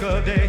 Good day.